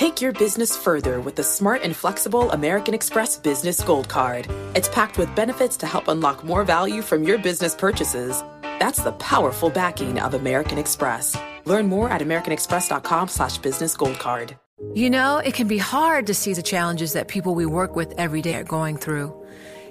Take your business further with the smart and flexible American Express Business Gold Card. It's packed with benefits to help unlock more value from your business purchases. That's the powerful backing of American Express. Learn more at americanexpress.com slash business gold card. You know, it can be hard to see the challenges that people we work with every day are going through.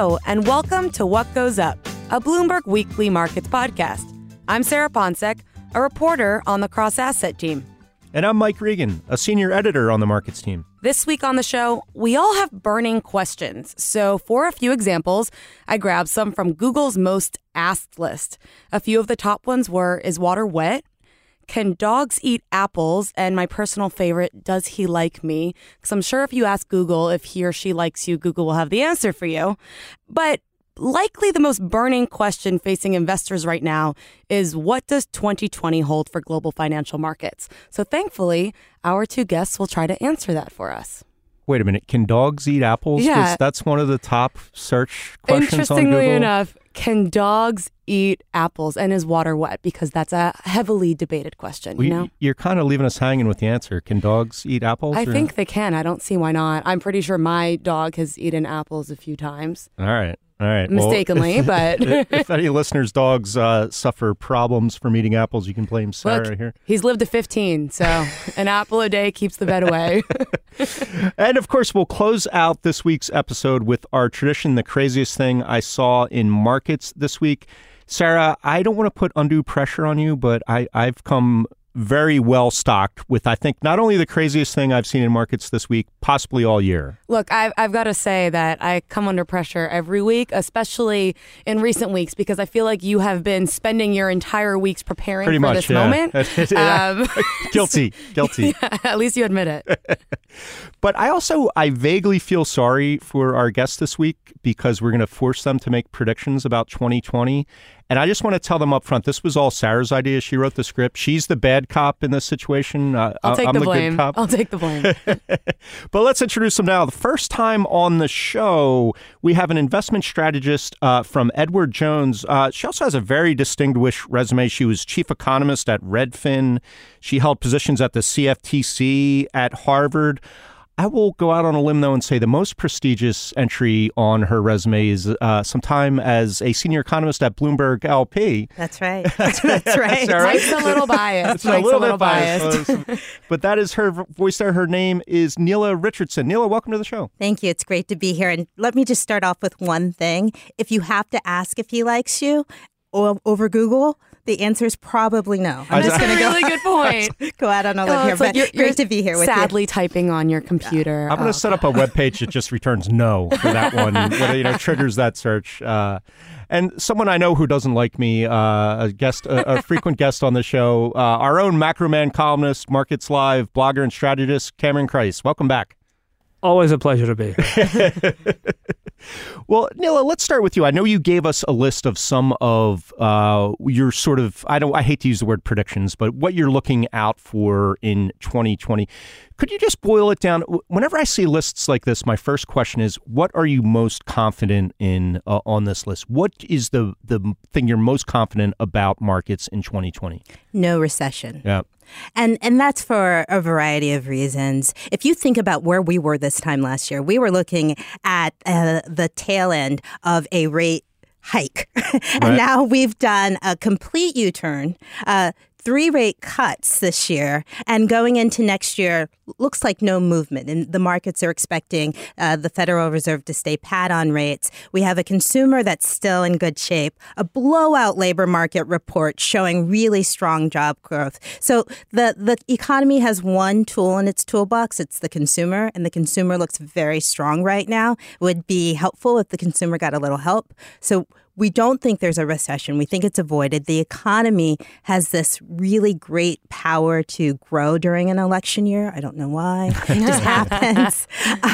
Hello, and welcome to What Goes Up, a Bloomberg Weekly Markets podcast. I'm Sarah Ponczek, a reporter on the cross asset team. And I'm Mike Regan, a senior editor on the markets team. This week on the show, we all have burning questions. So, for a few examples, I grabbed some from Google's most asked list. A few of the top ones were Is water wet? Can dogs eat apples? And my personal favorite, does he like me? Because I'm sure if you ask Google if he or she likes you, Google will have the answer for you. But likely the most burning question facing investors right now is what does 2020 hold for global financial markets? So thankfully, our two guests will try to answer that for us. Wait a minute. Can dogs eat apples? Yeah. That's one of the top search questions Interestingly on Google. enough, can dogs eat apples and is water wet? Because that's a heavily debated question, Well, you know? You're kind of leaving us hanging with the answer. Can dogs eat apples? I or- think they can. I don't see why not. I'm pretty sure my dog has eaten apples a few times. All right. All right. Well, Mistakenly, but- if any listeners' dogs uh, suffer problems from eating apples, you can blame Sarah Look, here. he's lived to 15, so an apple a day keeps the vet away. And of course, we'll close out this week's episode with our tradition the craziest thing I saw in markets this week. Sarah, I don't want to put undue pressure on you, but I, I've come very well stocked with, I think, not only the craziest thing I've seen in markets this week, possibly all year. Look, I've, I've got to say that I come under pressure every week, especially in recent weeks, because I feel like you have been spending your entire weeks preparing Pretty for much, this yeah. moment. Um, guilty, guilty. at least you admit it. But I also I vaguely feel sorry for our guests this week because we're going to force them to make predictions about 2020. And I just want to tell them up front, this was all Sarah's idea. She wrote the script. She's the bad cop in this situation. Uh, I'll take I'm the the blame. good cop. I'll take the blame. But let's introduce them now. The first time on the show, we have an investment strategist uh, from Edward Jones. Uh, she also has a very distinguished resume. She was chief economist at Redfin. She held positions at the CFTC, at Harvard. I will go out on a limb, though, and say the most prestigious entry on her resume is uh, some time as a senior economist at Bloomberg LP. That's right. That's right. Sarah? Mike's a little biased. It's Mike's a little, bit biased. biased. uh, but that is her voice there. Her name is Nela Richardson. Nela, welcome to the show. Thank you. It's great to be here. And let me just start off with one thing. If you have to ask if he likes you over Google, the answer is probably no. I'm just going to go, really good point. go out on a limb Oh, here. it's like But you're, great you're to be here with sadly typing on your computer. I'm going Oh, to set up a web page that just returns no for that one. Whether you know triggers that search. Uh, and someone I know who doesn't like me, uh, a guest, a, a frequent guest on the show, uh, our own Macroman columnist, Markets Live blogger and strategist, Cameron Crise. Welcome back. Always a pleasure to be here. Well, Nela, let's start with you. I know you gave us a list of some of uh, your sort of I don't I hate to use the word predictions, but what you're looking out for in 2020. Could you just boil it down? Whenever I see lists like this, my first question is, what are you most confident in uh, on this list? What is the the thing you're most confident about markets in 2020? no recession. Yeah. And and that's for a variety of reasons. If you think about where we were this time last year, we were looking at uh, the tail end of a rate hike, and Right. now we've done a complete U-turn. Uh, three rate cuts this year, and going into next year, looks like no movement. And the markets are expecting uh, the Federal Reserve to stay pat on rates. We have a consumer that's still in good shape, a blowout labor market report showing really strong job growth. So the, the economy has one tool in its toolbox it's the consumer, and the consumer looks very strong right now. It would be helpful if the consumer got a little help. So we don't think there's a recession. We think it's avoided. The economy has this really great power to grow during an election year. I don't know why. It just happens.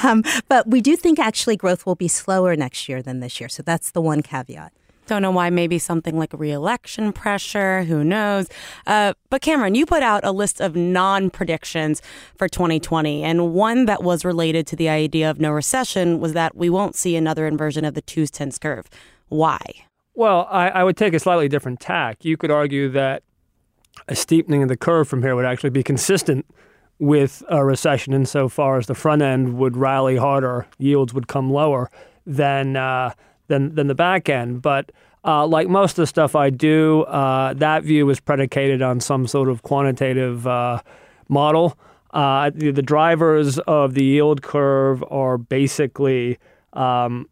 Um, but we do think actually growth will be slower next year than this year. So that's the one caveat. Don't know why, maybe something like reelection pressure, who knows. Uh, but Cameron, you put out a list of non predictions for 2020, and one that was related to the idea of no recession was that we won't see another inversion of the twos tens curve. Why? Well, I, I would take a slightly different tack. You could argue that a steepening of the curve from here would actually be consistent with a recession insofar as the front end would rally harder, yields would come lower than uh, than than the back end. But uh, like most of the stuff I do, uh, that view is predicated on some sort of quantitative uh, model. Uh, the, the, drivers of the yield curve are basically um,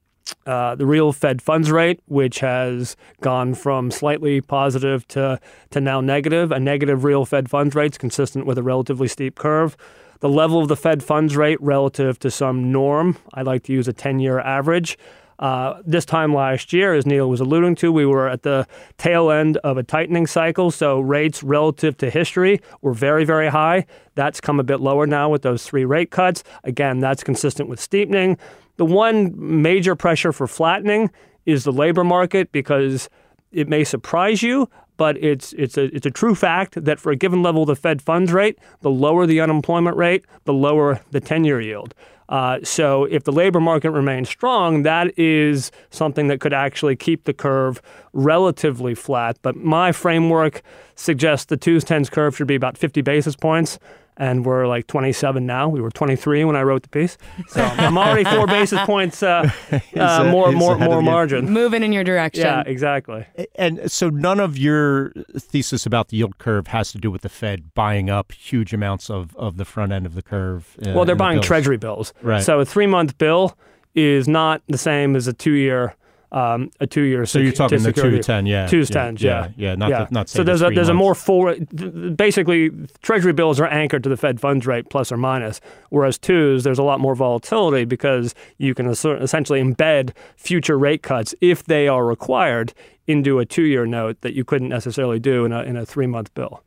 uh, the real Fed funds rate, which has gone from slightly positive to, to now negative. A negative real Fed funds rate is consistent with a relatively steep curve. The level of the Fed funds rate relative to some norm, I like to use a 10 year average. Uh, this time last year, as Neil was alluding to, we were at the tail end of a tightening cycle. So rates relative to history were very, very high. That's come a bit lower now with those three rate cuts. Again, that's consistent with steepening. The one major pressure for flattening is the labor market because it may surprise you, but it's it's a it's a true fact that for a given level of the Fed funds rate, the lower the unemployment rate, the lower the ten-year yield. Uh, so if the labor market remains strong, that is something that could actually keep the curve relatively flat. But my framework suggests the twos tens curve should be about 50 basis points and we're like 27 now. We were 23 when I wrote the piece, so I'm already four basis points uh, uh, more more more margin. Moving in your direction. Yeah, exactly. And so none of your thesis about the yield curve has to do with the Fed buying up huge amounts of, of the front end of the curve. Uh, well, they're buying the Treasury bills. Right. So a three month bill is not the same as a two year um, a two year. So you're talking the two ten, yeah, two yeah, tens, yeah, yeah, yeah, not yeah. The, not so there's a there's months. a more forward. Basically, Treasury bills are anchored to the Fed funds rate plus or minus, whereas twos there's a lot more volatility because you can essentially embed future rate cuts if they are required into a two year note that you couldn't necessarily do in a in a three month bill.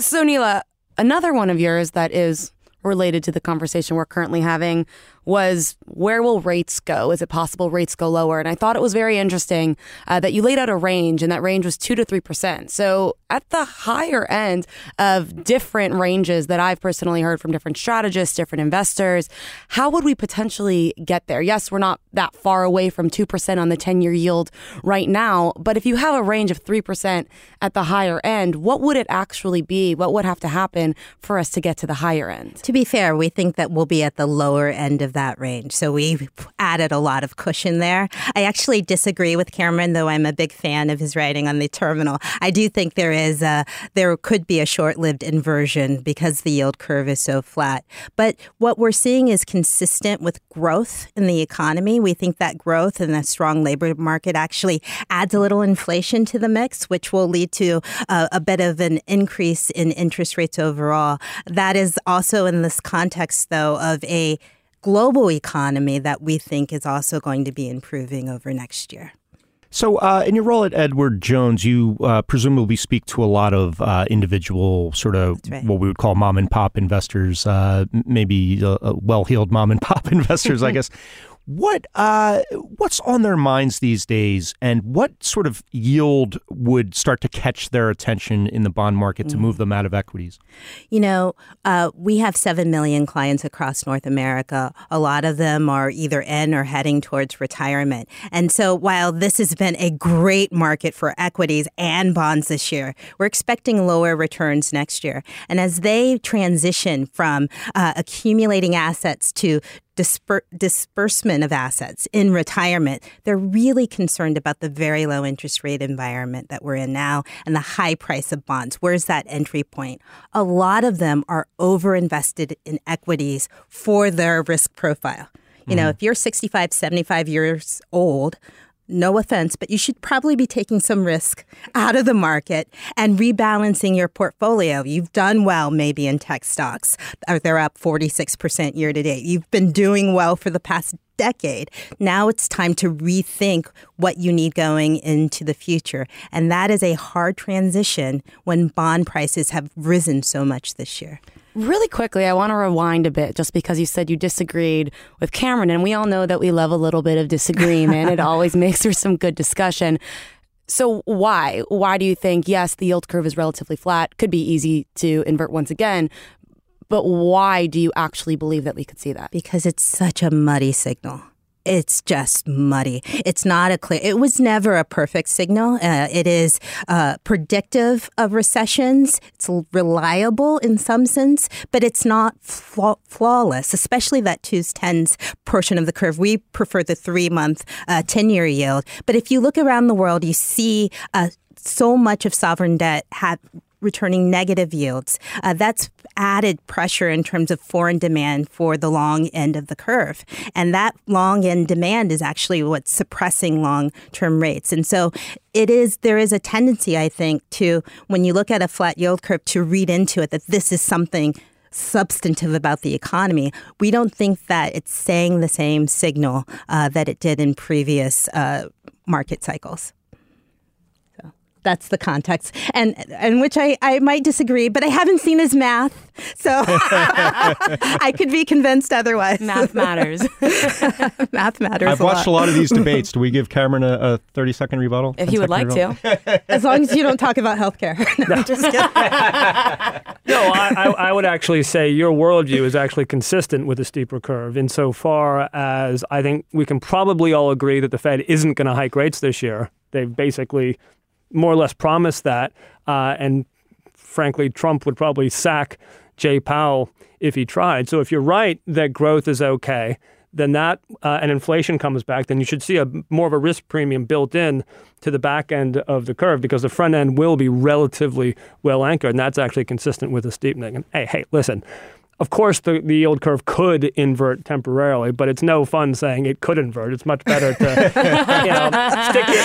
So Nela, another one of yours that is related to the conversation we're currently having was where will rates go? Is it possible rates go lower? And I thought it was very interesting uh, that you laid out a range, and that range was two to three percent. So at the higher end of different ranges that I've personally heard from different strategists, different investors, how would we potentially get there? Yes, we're not that far away from two percent on the ten-year yield right now, but if you have a range of three percent at the higher end, what would it actually be? What would have to happen for us to get to the higher end? To be fair, we think that we'll be at the lower end of that range. So we added a lot of cushion there. I actually disagree with Cameron, though I'm a big fan of his writing on the terminal. I do think there is a, there could be a short-lived inversion because the yield curve is so flat. But what we're seeing is consistent with growth in the economy. We think that growth and a strong labor market actually adds a little inflation to the mix, which will lead to a, a bit of an increase in interest rates overall. That is also in this context, though, of a global economy that we think is also going to be improving over next year. So, uh, in your role at Edward Jones, you uh, presumably speak to a lot of uh, individual, sort of right. what we would call mom and pop investors, uh, maybe uh, well heeled mom and pop investors, I guess. What uh, what's on their minds these days, and what sort of yield would start to catch their attention in the bond market to Mm. move them out of equities? You know, uh, we have 7 million clients across North America. A lot of them are either in or heading towards retirement. And so while this has been a great market for equities and bonds this year, we're expecting lower returns next year. And as they transition from uh, accumulating assets to disper- disbursement of assets in retirement. They're really concerned about the very low interest rate environment that we're in now and the high price of bonds. Where's that entry point? A lot of them are over invested in equities for their risk profile. You know, mm-hmm. if you're 65, 75 years old, no offense, but you should probably be taking some risk out of the market and rebalancing your portfolio. You've done well maybe in tech stocks. They're up 46% year to date. You've been doing well for the past decade. Now it's time to rethink what you need going into the future. And that is a hard transition when bond prices have risen so much this year. Really quickly, I want to rewind a bit just because you said you disagreed with Cameron, and we all know that we love a little bit of disagreement. it always makes for some good discussion. So, why? Why do you think, yes, the yield curve is relatively flat, could be easy to invert once again, but why do you actually believe that we could see that? Because it's such a muddy signal it's just muddy. It's not a clear. It was never a perfect signal. Uh, it is uh, predictive of recessions. It's reliable in some sense, but it's not flaw- flawless. Especially that twos tens portion of the curve. We prefer the three month uh, ten year yield. But if you look around the world, you see uh, so much of sovereign debt have returning negative yields. Uh, that's added pressure in terms of foreign demand for the long end of the curve. And that long end demand is actually what's suppressing long term rates. And so it is there is a tendency, I think, to when you look at a flat yield curve to read into it that this is something substantive about the economy. We don't think that it's saying the same signal uh, that it did in previous uh, market cycles that's the context, and and which I, I might disagree, but I haven't seen his math, so I could be convinced otherwise. Math matters. math matters. I've watched a lot. a lot. of these debates. Do we give Cameron a, a thirty second rebuttal? If you would like rebuttal? to, as long as you don't talk about healthcare. no, just kidding. no, I, I, I would actually say your worldview is actually consistent with a steeper curve insofar as I think we can probably all agree that the Fed isn't going to hike rates this year. They've basically more or less promised that. Uh, and frankly, Trump would probably sack Jay Powell if he tried. So if you're right that growth is okay, then that uh, and inflation comes back, then you should see a more of a risk premium built in to the back end of the curve because the front end will be relatively well anchored, and that's actually consistent with a steepening. And hey, hey, listen, of course, the, the yield curve could invert temporarily, but it's no fun saying it could invert. It's much better to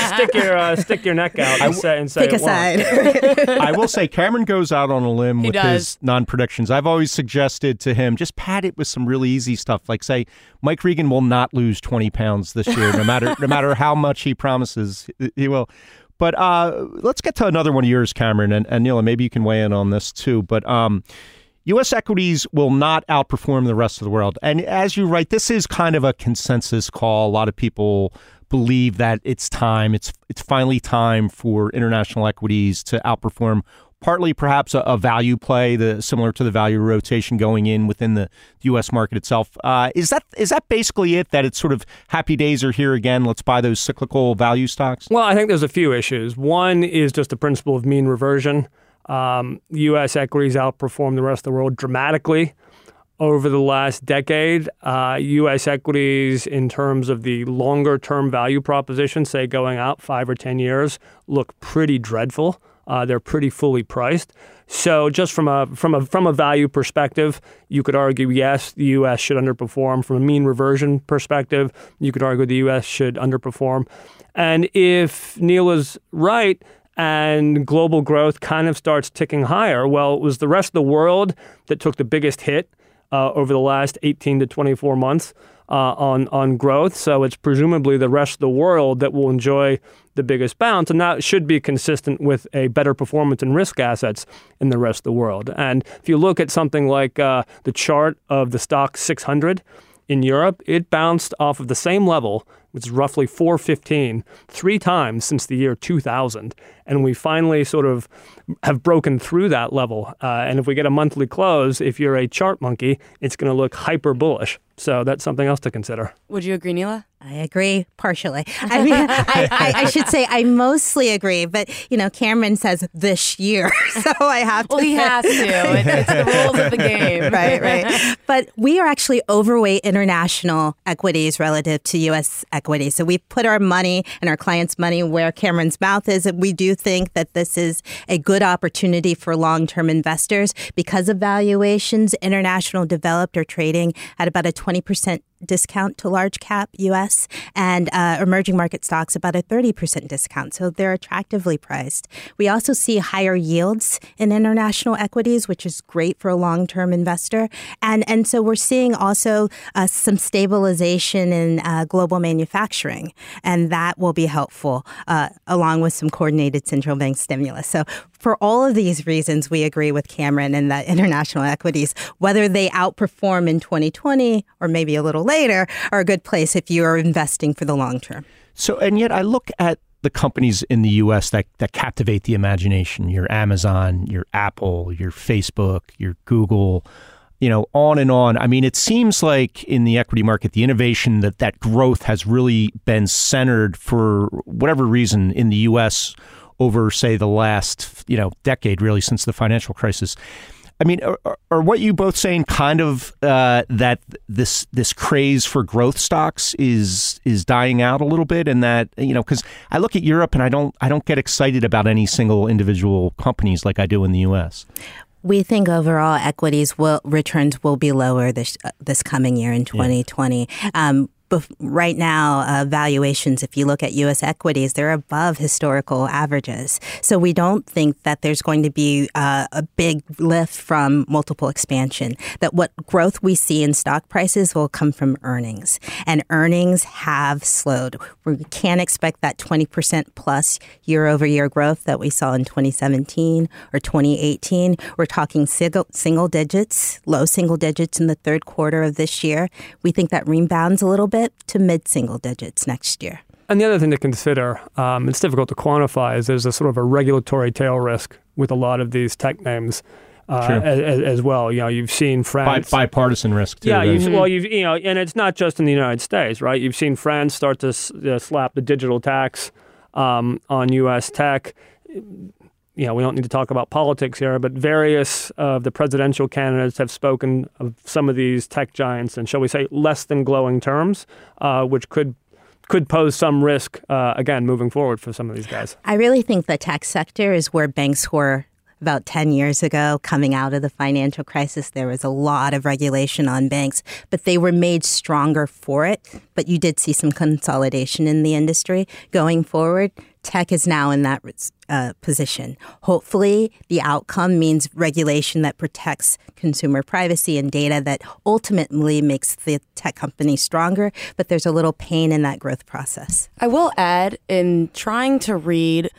stick your stick your uh, stick your neck out and say, and say Pick a side. I will say Cameron goes out on a limb he with does. his non predictions. I've always suggested to him just pad it with some really easy stuff, like say Mike Regan will not lose twenty pounds this year, no matter no matter how much he promises he will. But uh, let's get to another one of yours, Cameron, and, and Nela, maybe you can weigh in on this too. But um, U.S. equities will not outperform the rest of the world. And as you write, this is kind of a consensus call. A lot of people believe that it's time. It's it's finally time for international equities to outperform. Partly, perhaps a, a value play, the similar to the value rotation going in within the U.S. market itself. Uh, is that is that basically it? That it's sort of happy days are here again. Let's buy those cyclical value stocks. Well, I think there's a few issues. One is just the principle of mean reversion. Um, U.S. equities outperform the rest of the world dramatically over the last decade. Uh, U.S. equities, in terms of the longer term value proposition, say going out five or 10 years, look pretty dreadful. Uh, they're pretty fully priced. So, just from a from a from a value perspective, you could argue yes, the U.S. should underperform. From a mean reversion perspective, you could argue the U.S. should underperform. And if Neil is right, and global growth kind of starts ticking higher. Well, it was the rest of the world that took the biggest hit uh, over the last 18 to 24 months uh, on on growth. So it's presumably the rest of the world that will enjoy the biggest bounce, and that should be consistent with a better performance in risk assets in the rest of the world. And if you look at something like uh, the chart of the Stoxx 600 in Europe, it bounced off of the same level which is roughly 415, three times since the year 2000. And we finally sort of have broken through that level. Uh, and if we get a monthly close, if you're a chart monkey, it's going to look hyper bullish. So that's something else to consider. Would you agree, Nela? I agree partially. I mean, I, I, I, should say I mostly agree, but you know, Cameron says this year, so I have to. Well, he has to. It's, it's the rules of the game, right? Right. But we are actually overweight international equities relative to U.S. equities. So we put our money and our clients' money where Cameron's mouth is, and we do think that this is a good opportunity for long-term investors because of valuations. International developed are trading at about a twenty percent discount to large cap US and uh, emerging market stocks about a 30% discount. So they're attractively priced. We also see higher yields in international equities, which is great for a long term investor. And, and so we're seeing also uh, some stabilization in uh, global manufacturing, and that will be helpful uh, along with some coordinated central bank stimulus. So for all of these reasons, we agree with Cameron and that international equities, whether they outperform in 2020 or maybe a little later, are a good place if you are investing for the long term. So, and yet I look at the companies in the US that, that captivate the imagination your Amazon, your Apple, your Facebook, your Google, you know, on and on. I mean, it seems like in the equity market, the innovation that that growth has really been centered for whatever reason in the US over, say, the last you know decade, really since the financial crisis. I mean, are, are what you both saying kind of uh, that this this craze for growth stocks is is dying out a little bit, and that you know, because I look at Europe and I don't I don't get excited about any single individual companies like I do in the U.S. We think overall equities will returns will be lower this uh, this coming year in 2020. Yeah. Um, right now, uh, valuations, if you look at U.S. equities, they're above historical averages. So we don't think that there's going to be uh, a big lift from multiple expansion, that what growth we see in stock prices will come from earnings. And earnings have slowed. We can't expect that 20% plus year over year growth that we saw in 2017 or 2018. We're talking single, single digits, low single digits in the third quarter of this year. We think that rebounds a little bit to mid single digits next year. And the other thing to consider, um, it's difficult to quantify, is there's a sort of a regulatory tail risk with a lot of these tech names. Uh, as, as, well, you know, you've seen France Bi- bipartisan risk too. Yeah, you've, well, you've you know, and it's not just in the United States, right? You've seen France start to s- uh, slap the digital tax um, on U.S. tech you know, we don't need to talk about politics here, but various of the presidential candidates have spoken of some of these tech giants in, shall we say, less than glowing terms, uh, which could could pose some risk uh, again moving forward for some of these guys. I really think the tech sector is where banks were about 10 years ago, coming out of the financial crisis, there was a lot of regulation on banks, but they were made stronger for it. But you did see some consolidation in the industry going forward. Tech is now in that uh, position. Hopefully, the outcome means regulation that protects consumer privacy and data that ultimately makes the tech company stronger, but there's a little pain in that growth process. I will add in trying to read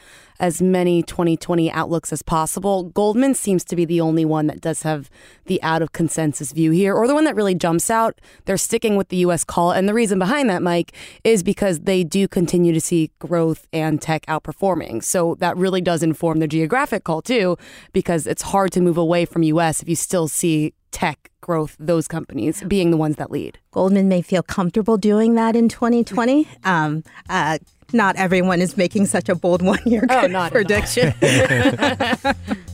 as many 2020 outlooks as possible. Goldman seems to be the only one that does have the out of consensus view here, or the one that really jumps out. They're sticking with the U.S. call. And the reason behind that, Mike, is because they do continue to see growth and tech outperforming. So that really does inform the geographic call, too, because it's hard to move away from U.S. if you still see tech growth, those companies being the ones that lead. Goldman may feel comfortable doing that in 2020. Um, uh, not everyone is making such a bold one year oh, prediction.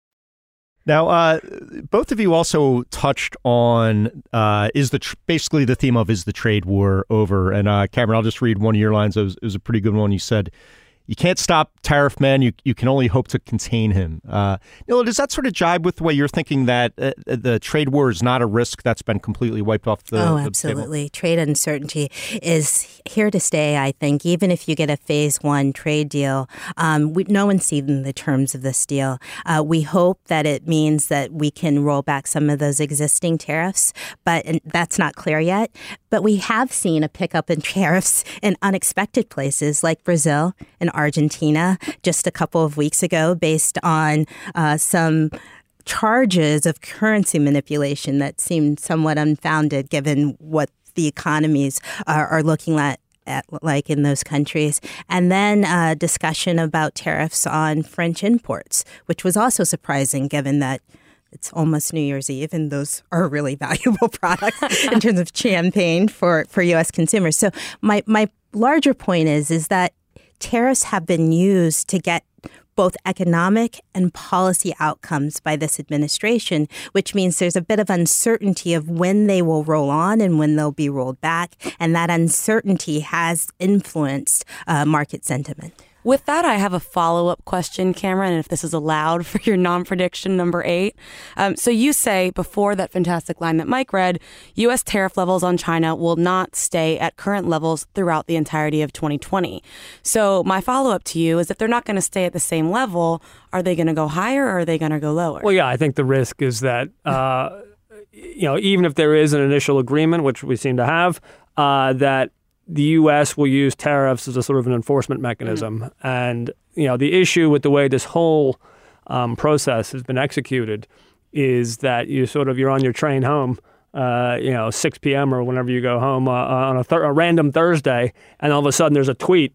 Now, uh, both of you also touched on uh, is the tr- basically the theme of is the trade war over? And uh, Cameron, I'll just read one of your lines. It was, it was a pretty good one. You said, you can't stop tariff man. You you can only hope to contain him. Uh, does that sort of jibe with the way you're thinking that uh, the trade war is not a risk that's been completely wiped off the? Oh, the absolutely. Trade uncertainty is here to stay. I think even if you get a phase one trade deal, um, we, no one's seen the terms of this deal. Uh, we hope that it means that we can roll back some of those existing tariffs, but that's not clear yet. But we have seen a pickup in tariffs in unexpected places like Brazil and Argentina just a couple of weeks ago based on uh, some charges of currency manipulation that seemed somewhat unfounded given what the economies are, are looking at at, like in those countries. And then a discussion about tariffs on French imports, which was also surprising given that it's almost New Year's Eve, and those are really valuable products in terms of champagne for, for U.S. consumers. So my my larger point is is that tariffs have been used to get both economic and policy outcomes by this administration, which means there's a bit of uncertainty of when they will roll on and when they'll be rolled back. And that uncertainty has influenced uh, market sentiment. With that, I have a follow up question, Cameron, and if this is allowed for your non prediction number eight. Um, so you say before that fantastic line that Mike read, U.S. tariff levels on China will not stay at current levels throughout the entirety of 2020. So my follow up to you is if they're not going to stay at the same level, are they going to go higher or are they going to go lower? Well, yeah, I think the risk is that. Uh, you know, even if there is an initial agreement, which we seem to have, uh, that the U.S. will use tariffs as a sort of an enforcement mechanism. Mm-hmm. And you know, the issue with the way this whole um, process has been executed is that you sort of you're on your train home. Uh, you know, 6 p.m. or whenever you go home uh, on a, thir- a random Thursday, and all of a sudden there's a tweet.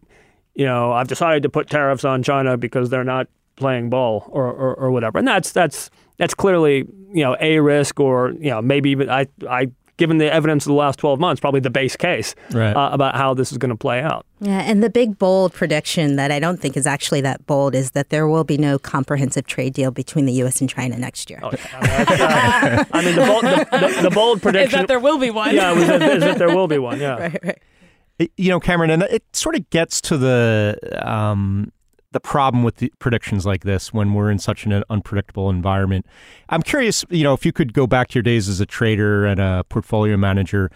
You know, I've decided to put tariffs on China because they're not playing ball or, or, or, whatever. And that's that's that's clearly you know a risk or you know maybe even I I given the evidence of the last 12 months, probably the base case right. uh, about how this is going to play out. Yeah, and the big bold prediction that I don't think is actually that bold is that there will be no comprehensive trade deal between the U.S. and China next year. Oh, uh, I mean, the bold, the, the, the bold prediction is that there will be one. Yeah, is that, is that there will be one. Yeah, right, right. You know, Cameron, and it sort of gets to the um, the problem with the predictions like this when we're in such an unpredictable environment. I'm curious, you know, if you could go back to your days as a trader and a portfolio manager,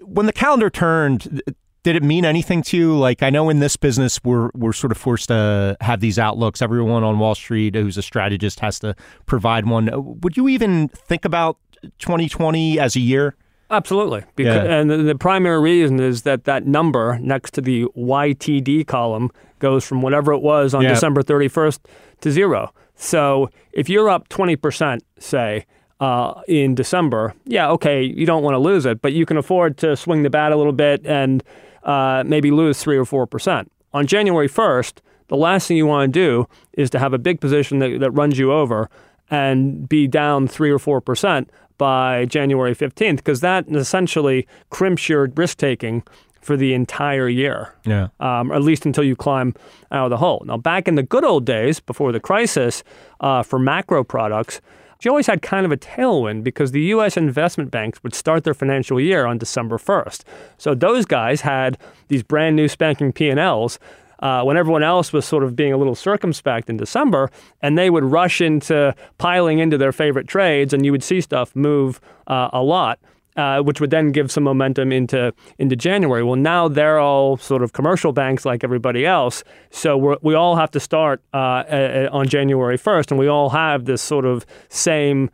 when the calendar turned, did it mean anything to you? Like I know in this business we're we're sort of forced to have these outlooks. Everyone on Wall Street who's a strategist has to provide one. Would you even think about 2020 as a year? Absolutely. Because, yeah. And the, the, primary reason is that that number next to the YTD column goes from whatever it was on yeah. December 31st to zero. So if you're up 20%, say, uh, in December, yeah, okay, you don't want to lose it, but you can afford to swing the bat a little bit and uh, maybe lose 3 or 4%. On January 1st, the last thing you want to do is to have a big position that, that runs you over and be down 3 or 4% by January 15th, because that essentially crimps your risk taking for the entire year. Yeah. Um, or at least until you climb out of the hole. Now, back in the good old days before the crisis, uh, for macro products, you always had kind of a tailwind because the U.S. investment banks would start their financial year on December 1st. So those guys had these brand new spanking P&Ls uh, when everyone else was sort of being a little circumspect in December, and they would rush into piling into their favorite trades, and you would see stuff move uh, a lot. Uh, which would then give some momentum into into January. Well, now they're all sort of commercial banks like everybody else, so we all have to start uh, a, a, on January first, and we all have this sort of same.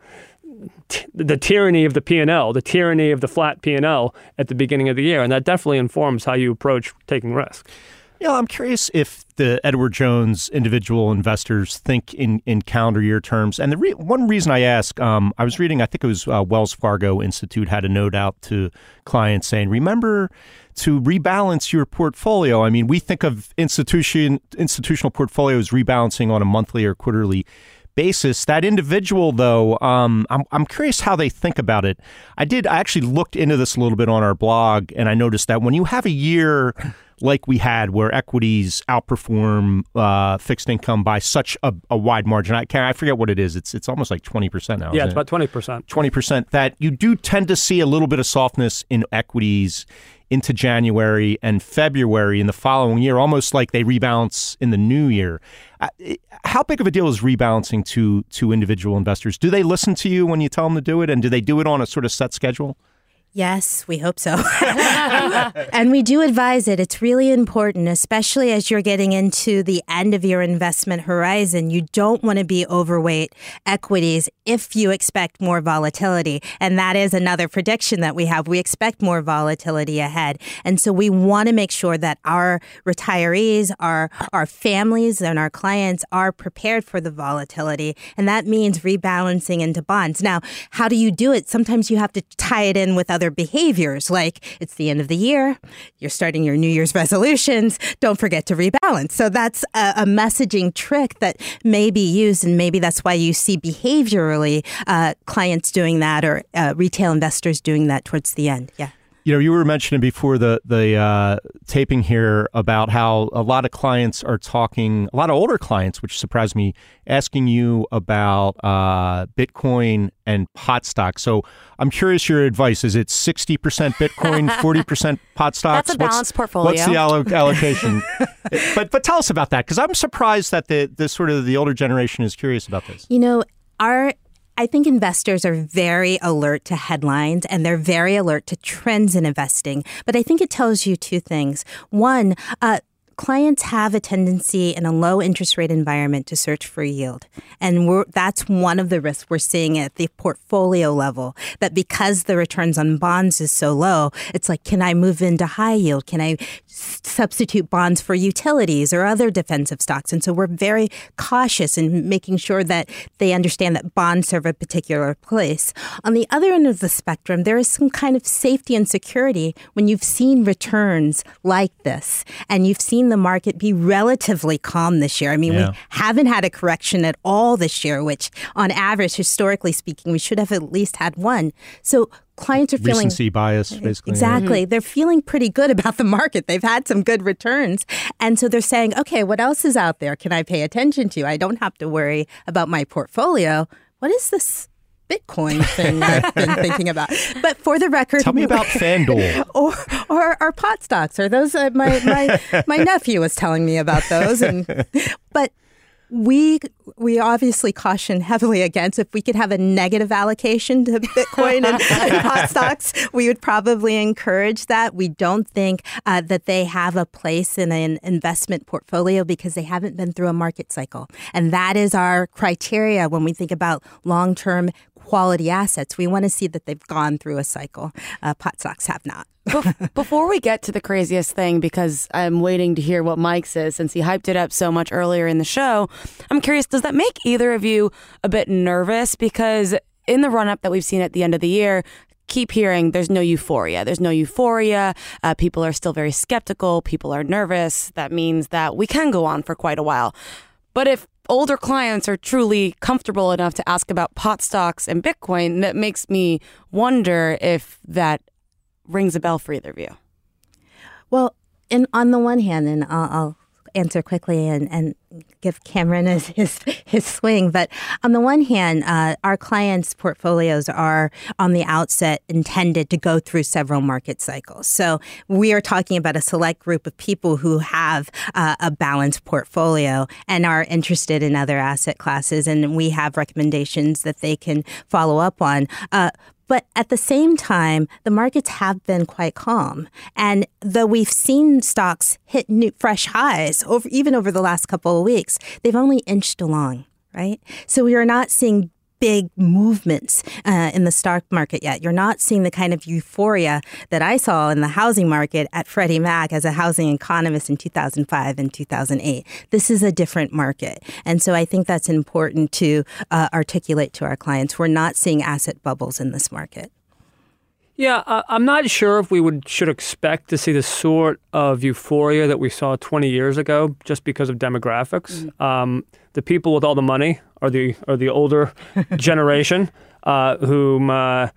T- the tyranny of the P&L, the tyranny of the flat P&L at the beginning of the year, and that definitely informs how you approach taking risk. Yeah, I'm curious if the Edward Jones individual investors think in, in calendar year terms. And the re- one reason I ask, um, I was reading, I think it was uh, Wells Fargo Institute had a note out to clients saying, remember to rebalance your portfolio. I mean, we think of institution institutional portfolios rebalancing on a monthly or quarterly basis. That individual, though, um, I'm, I'm curious how they think about it. I did, I actually looked into this a little bit on our blog, and I noticed that when you have a year like we had where equities outperform uh, fixed income by such a, a, wide margin. I can I forget what it is. It's it's almost like twenty percent now. Yeah, it's about twenty percent. Twenty percent. That you do tend to see a little bit of softness in equities into January and February in the following year, almost like they rebalance in the new year. Uh, how big of a deal is rebalancing to to individual investors? Do they listen to you when you tell them to do it, and do they do it on a sort of set schedule? Yes, we hope so. and we do advise it. It's really important, especially as you're getting into the end of your investment horizon. You don't want to be overweight equities if you expect more volatility. And that is another prediction that we have. We expect more volatility ahead. And so we want to make sure that our retirees, our, our families, and our clients are prepared for the volatility. And that means rebalancing into bonds. Now, how do you do it? Sometimes you have to tie it in with other other behaviors, like it's the end of the year, you're starting your New Year's resolutions, don't forget to rebalance. So that's a, a messaging trick that may be used, and maybe that's why you see behaviorally uh, clients doing that or uh, retail investors doing that towards the end. Yeah. You know, you were mentioning before the the uh, taping here about how a lot of clients are talking, a lot of older clients, which surprised me, asking you about uh, Bitcoin and pot stock. So I'm curious your advice. Is it 60% Bitcoin, 40% pot stocks? That's a balanced what's, portfolio. What's the allo- allocation? but but tell us about that because I'm surprised that the the sort of the older generation is curious about this. You know, our I think investors are very alert to headlines and they're very alert to trends in investing. But I think it tells you two things. One, uh, clients have a tendency in a low interest rate environment to search for yield. And that's one of the risks we're seeing at the portfolio level that because the returns on bonds is so low, it's like, can I move into high yield? Can I substitute bonds for utilities or other defensive stocks? And so we're very cautious in making sure that they understand that bonds serve a particular place. On the other end of the spectrum, there is some kind of safety and security when you've seen returns like this and you've seen seen the market be relatively calm this year. I mean, yeah. we haven't had a correction at all this year, which on average, historically speaking, we should have at least had one. So clients are feeling recency bias basically exactly mm-hmm. they're feeling pretty good about the market they've had some good returns and so they're saying okay what else is out there can i pay attention to i don't have to worry about my portfolio what is this Bitcoin thing I've been thinking about. But for the record, tell me about FanDuel or or, or pot stocks. Or those uh, my my my nephew was telling me about those, and but we we obviously caution heavily against if we could have a negative allocation to Bitcoin and, and pot stocks, we would probably encourage that. We don't think uh, that they have a place in an investment portfolio because they haven't been through a market cycle, and that is our criteria when we think about long term quality assets. We want to see that they've gone through a cycle. Uh, pot stocks have not. Before we get to the craziest thing, because I'm waiting to hear what Mike says since he hyped it up so much earlier in the show, I'm curious does that make either of you a bit nervous? Because in the run up that we've seen at the end of the year, keep hearing there's no euphoria. There's no euphoria. Uh, people are still very skeptical. People are nervous. That means that we can go on for quite a while. But if older clients are truly comfortable enough to ask about pot stocks and Bitcoin, that makes me wonder if that rings a bell for either of you. Well, in, on the one hand, and I'll, I'll answer quickly and, and give Cameron his, his, his swing. But on the one hand, uh, our clients' portfolios are on the outset intended to go through several market cycles. So we are talking about a select group of people who have uh, a balanced portfolio and are interested in other asset classes, and we have recommendations that they can follow up on. Uh, but at the same time, the markets have been quite calm. And though we've seen stocks hit new, fresh highs over, even over the last couple of weeks, they've only inched along, right? So we are not seeing big movements uh, in the stock market yet. You're not seeing the kind of euphoria that I saw in the housing market at Freddie Mac as a housing economist in 2005 and 2008. This is a different market. And so I think that's important to uh, articulate to our clients. We're not seeing asset bubbles in this market. Yeah, uh, I'm not sure if we would should expect to see the sort of euphoria that we saw 20 years ago, just because of demographics. Mm-hmm. Um, the people with all the money are the are the older generation, uh, whom uh,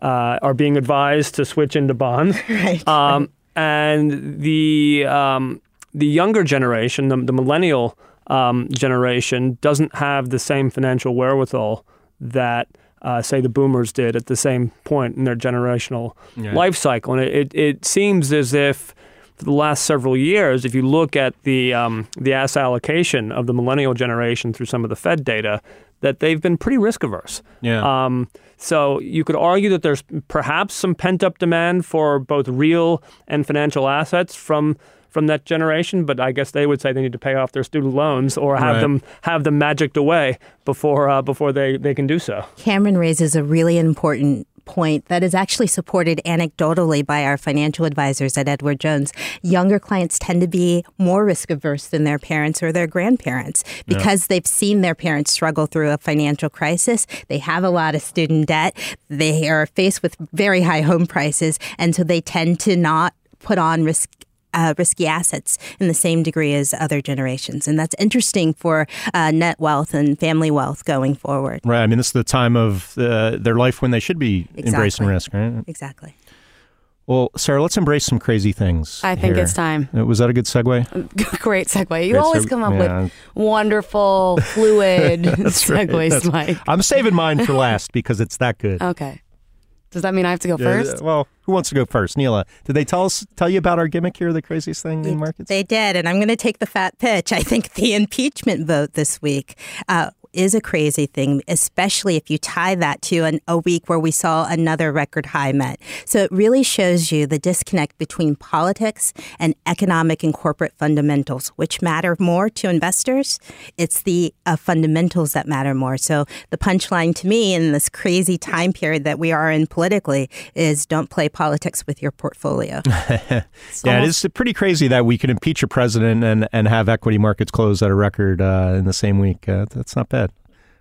uh, are being advised to switch into bonds, right, um, and the um, the younger generation, the, the millennial um, generation, doesn't have the same financial wherewithal that uh, say the boomers did at the same point in their generational Yeah. life cycle. And it, it, it seems as if for the last several years, if you look at the um, the asset allocation of the millennial generation through some of the Fed data, that they've been pretty risk averse. Yeah. Um, so you could argue that there's perhaps some pent up demand for both real and financial assets from from that generation, but I guess they would say they need to pay off their student loans or have Right. them have them magicked away before uh, before they, they can do so. Cameron raises a really important point that is actually supported anecdotally by our financial advisors at Edward Jones. Younger clients tend to be more risk averse than their parents or their grandparents because they've seen their parents struggle through a financial crisis. They have a lot of student debt. They are faced with very high home prices. And so they tend to not put on risk uh, risky assets in the same degree as other generations. And that's interesting for uh, net wealth and family wealth going forward. Right. I mean, this is the time of uh, their life when they should be embracing risk, right? Exactly. Well, Sarah, let's embrace some crazy things. I think here. it's time. Uh, Was that a good segue? Great segue. You Great always seg- come up yeah. with wonderful, fluid That's right. segues, Mike. I'm saving mine for last because it's that good. Okay. Does that mean I have to go Yeah, first? well, who wants to go first? Nela, did they tell us tell you about our gimmick here, the craziest thing in markets? They did, and I'm going to take the fat pitch. I think the impeachment vote this week uh, is a crazy thing, especially if you tie that to an, a week where we saw another record high met. So it really shows you the disconnect between politics and economic and corporate fundamentals, which matter more to investors. It's the uh, fundamentals that matter more. So the punchline to me in this crazy time period that we are in politically is don't play politics with your portfolio. yeah, it is pretty crazy that we could impeach a president and, and have equity markets close at a record uh, in the same week. Uh, that's not bad.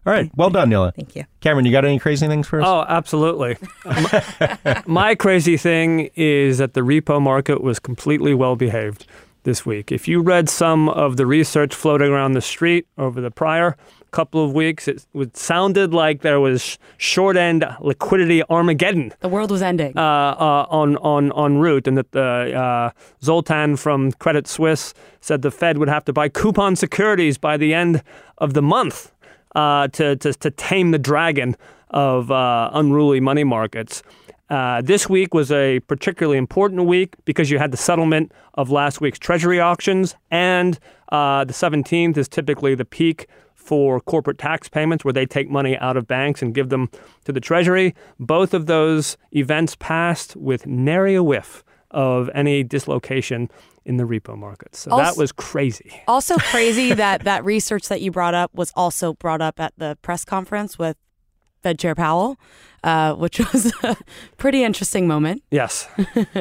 All right. Well done, Nela. Thank you. Cameron, you got any crazy things for us? Oh, absolutely. my, my crazy thing is that the repo market was completely well behaved this week. If you read some of the research floating around the street over the prior couple of weeks, it, it sounded like there was short end liquidity Armageddon The world was ending. uh, uh, on on en route, and that the uh, Zoltan from Credit Suisse said the Fed would have to buy coupon securities by the end of the month uh, to, to to tame the dragon of uh, unruly money markets. Uh, this week was a particularly important week because you had the settlement of last week's Treasury auctions, and uh, the 17th is typically the peak for corporate tax payments where they take money out of banks and give them to the Treasury. Both of those events passed with nary a whiff of any dislocation in the repo market. So that was crazy. also crazy that that research that you brought up was also brought up at the press conference with Fed Chair Powell, uh, which was a pretty interesting moment. Yes.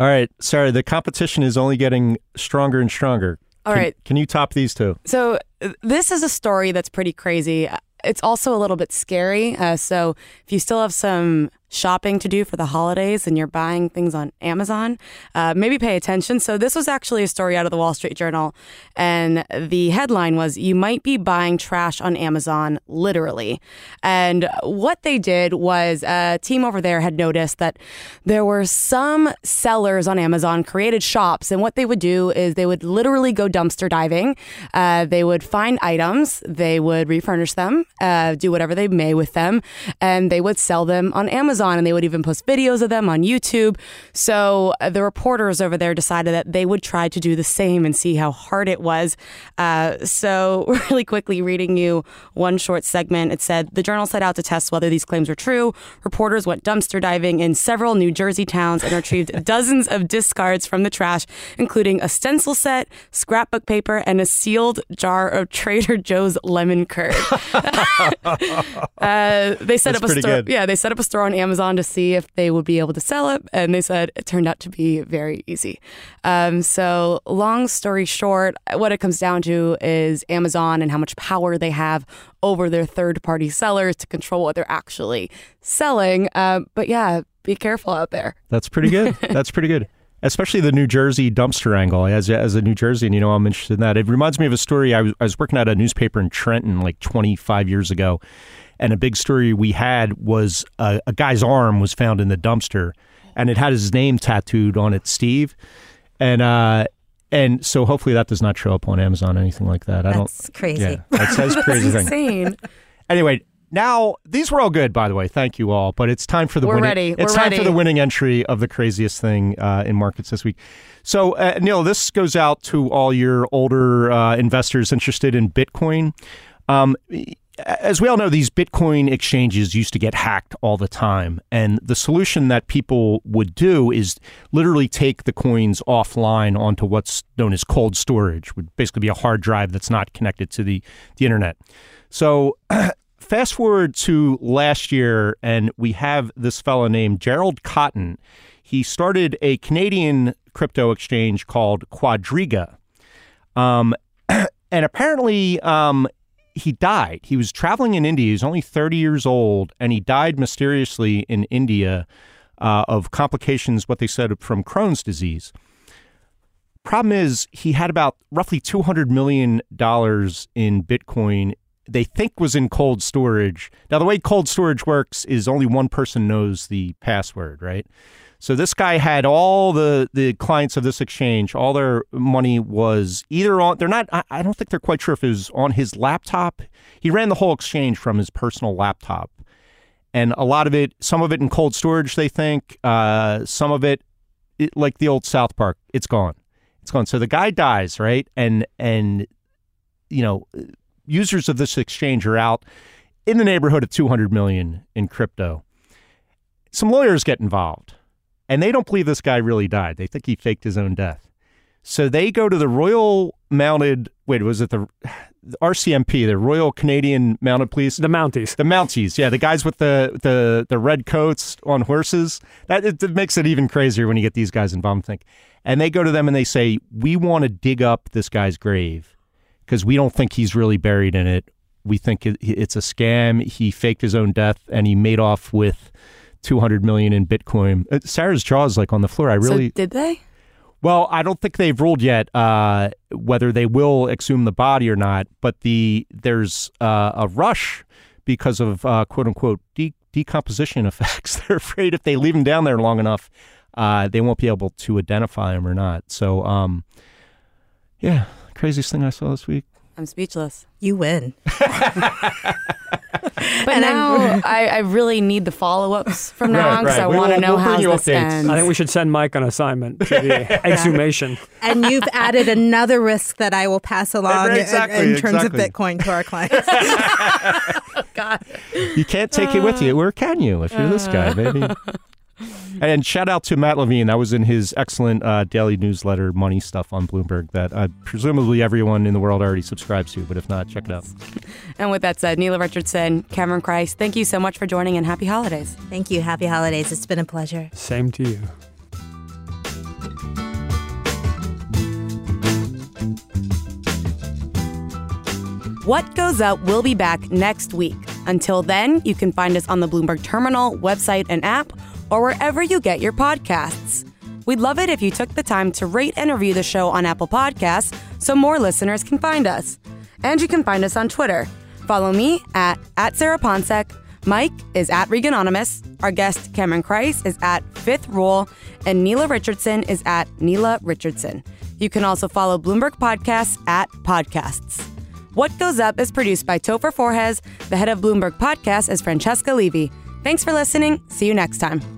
All right, Sorry, the competition is only getting stronger and stronger. All can, right. Can you top these two? So uh, this is a story that's pretty crazy. It's also a little bit scary. Uh, so if you still have some shopping to do for the holidays and you're buying things on Amazon, uh, maybe pay attention. So this was actually a story out of the Wall Street Journal, and the headline was "You might be buying trash on Amazon, literally." And what they did was a team over there had noticed that there were some sellers on Amazon created shops, and what they would do is they would literally go dumpster diving. Uh, they would find items, they would refurnish them, uh, do whatever they may with them, and they would sell them on Amazon. On and they would even post videos of them on YouTube. So uh, the reporters over there decided that they would try to do the same and see how hard it was. Uh, so, really quickly, reading you one short segment, it said the journal set out to test whether these claims were true. Reporters went dumpster diving in several New Jersey towns and retrieved dozens of discards from the trash, including a stencil set, scrapbook paper, and a sealed jar of Trader Joe's lemon curd. uh, they set That's up a store. good. Yeah, they set up a store on Amazon to see if they would be able to sell it, and they said it turned out to be very easy. Um, so, long story short, what it comes down to is Amazon and how much power they have over their third-party sellers to control what they're actually selling. Um, but yeah, be careful out there. That's pretty good. That's pretty good. Especially the New Jersey dumpster angle. As, as a New Jerseyan, you know, I'm interested in that. It reminds me of a story. I was, I was working at a newspaper in Trenton like 25 years ago. And a big story we had was a, a guy's arm was found in the dumpster and it had his name tattooed on it, Steve. And, uh, and so hopefully that does not show up on Amazon or anything like that. I That's don't. crazy. Yeah, that's, that's crazy thing. Insane. Anyway, now these were all good, by the way. Thank you all. But it's time for the We're winning. ready. It's We're time ready. for the winning entry of the craziest thing uh, in markets this week. So, uh, Neil, this goes out to all your older uh, investors interested in Bitcoin. Um, as we all know, these Bitcoin exchanges used to get hacked all the time. And the solution that people would do is literally take the coins offline onto what's known as cold storage, would basically be a hard drive that's not connected to the, the internet. So fast forward to last year, and we have this fellow named Gerald Cotten. He started a Canadian crypto exchange called Quadriga. Um, and apparently, um, he died. He was traveling in India. He was only 30 years old, and he died mysteriously in India uh, of complications, what they said, from Crohn's disease. Problem is, he had about roughly $200 million in Bitcoin they think was in cold storage. Now, the way cold storage works is only one person knows the password, right? So this guy had all the the clients of this exchange. All their money was either on. They're not. I, I don't think they're quite sure if it was on his laptop. He ran the whole exchange from his personal laptop, and a lot of it, some of it in cold storage. They think uh, some of it, it, like the old South Park, it's gone. It's gone. So the guy dies, right? And and you know, users of this exchange are out in the neighborhood of 200 million in crypto. Some lawyers get involved and they don't believe this guy really died. They think he faked his own death. So they go to the Royal Mounted, wait, was it the, the RCMP, the Royal Canadian Mounted Police? The Mounties. The Mounties, yeah, the guys with the the, the red coats on horses. That it, it makes it even crazier when you get these guys involved. I think, and they go to them and they say, "We want to dig up this guy's grave because we don't think he's really buried in it. We think it, it's a scam. He faked his own death and he made off with 200 million in Bitcoin. Uh, Sarah's jaw is like on the floor. I really So did they? well, I don't think they've ruled yet uh, whether they will exhume the body or not. But the there's uh, a rush because of uh, quote unquote de- decomposition effects. They're afraid if they leave him down there long enough, uh, they won't be able to identify him or not. So, um, yeah, craziest thing I saw this week. I'm speechless. You win. But And now I'm- I, I really need the follow ups from now on because right. I want to know we'll how you this updates. ends. I think we should send Mike on assignment to the exhumation. and you've added another risk that I will pass eh, along in- exactly, in, terms exactly. of Bitcoin to our clients. God. You can't take it with you, or can you? If you're this guy, maybe. And shout out to Matt Levine. That was in his excellent uh, daily newsletter, Money Stuff on Bloomberg, that uh, presumably everyone in the world already subscribes to. But if not, check it out. And with that said, Nela Richardson, Cameron Crise, thank you so much for joining and happy holidays. Thank you. Happy holidays. It's been a pleasure. Same to you. What Goes Up will be back next week. Until then, you can find us on the Bloomberg Terminal, website, and app, or wherever you get your podcasts. We'd love it if you took the time to rate and review the show on Apple Podcasts so more listeners can find us. And you can find us on Twitter. Follow me at, at Sarah Ponczek. Mike is at Reganonymous. Our guest, Cameron Crise, is at Fifth Rule. And Nela Richardson is at Nela Richardson. You can also follow Bloomberg Podcasts at Podcasts. What Goes Up is produced by Topher Forhecz. The head of Bloomberg Podcasts is Francesca Levy. Thanks for listening. See you next time.